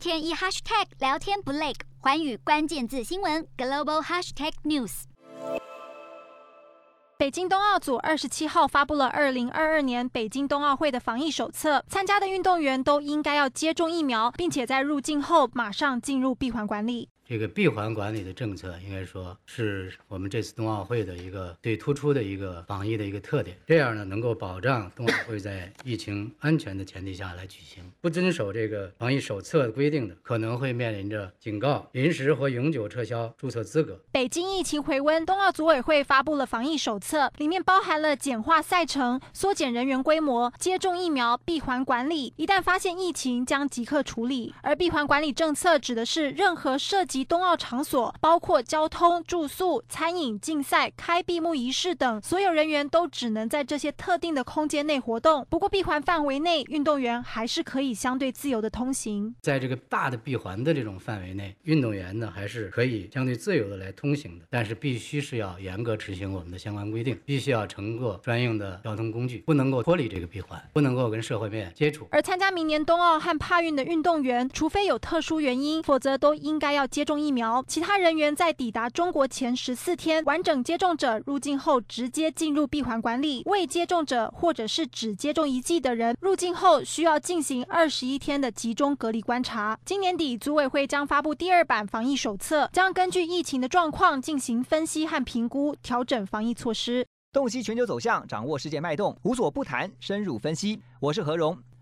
天一 hashtag 聊天不累，环宇关键字新闻 global hashtag news。北京冬奥组二十七号发布了二零二二年北京冬奥会的防疫手册，参加的运动员都应该要接种疫苗，并且在入境后马上进入闭环管理。这个闭环管理的政策，应该说是我们这次冬奥会的一个最突出的一个防疫的一个特点。这样呢，能够保障冬奥会在疫情安全的前提下来举行。不遵守这个防疫手册规定的，可能会面临着警告、临时或永久撤销注册资格。北京疫情回温，冬奥组委会发布了防疫手册，里面包含了简化赛程、缩减人员规模、接种疫苗、闭环管理。一旦发现疫情，将即刻处理。而闭环管理政策指的是任何涉及冬奥场所包括交通、住宿、餐饮、竞赛、开闭幕仪式等，所有人员都只能在这些特定的空间内活动。不过，闭环范围内，运动员还是可以相对自由的通行。在这个大的闭环的这种范围内，运动员呢还是可以相对自由的来通行的，但是必须是要严格执行我们的相关规定，必须要乘坐专用的交通工具，不能够脱离这个闭环，不能够跟社会面接触。而参加明年冬奥和帕运的运动员，除非有特殊原因，否则都应该要接种疫苗。其他人员在抵达中国前十四天，完整接种者入境后直接进入闭环管理；未接种者或者是只接种一剂的人，入境后需要进行二十一天的集中隔离观察。今年底，组委会将发布第二版防疫手册，将根据疫情的状况进行分析和评估，调整防疫措施。洞悉全球走向，掌握世界脉动，无所不谈，深入分析。我是何荣。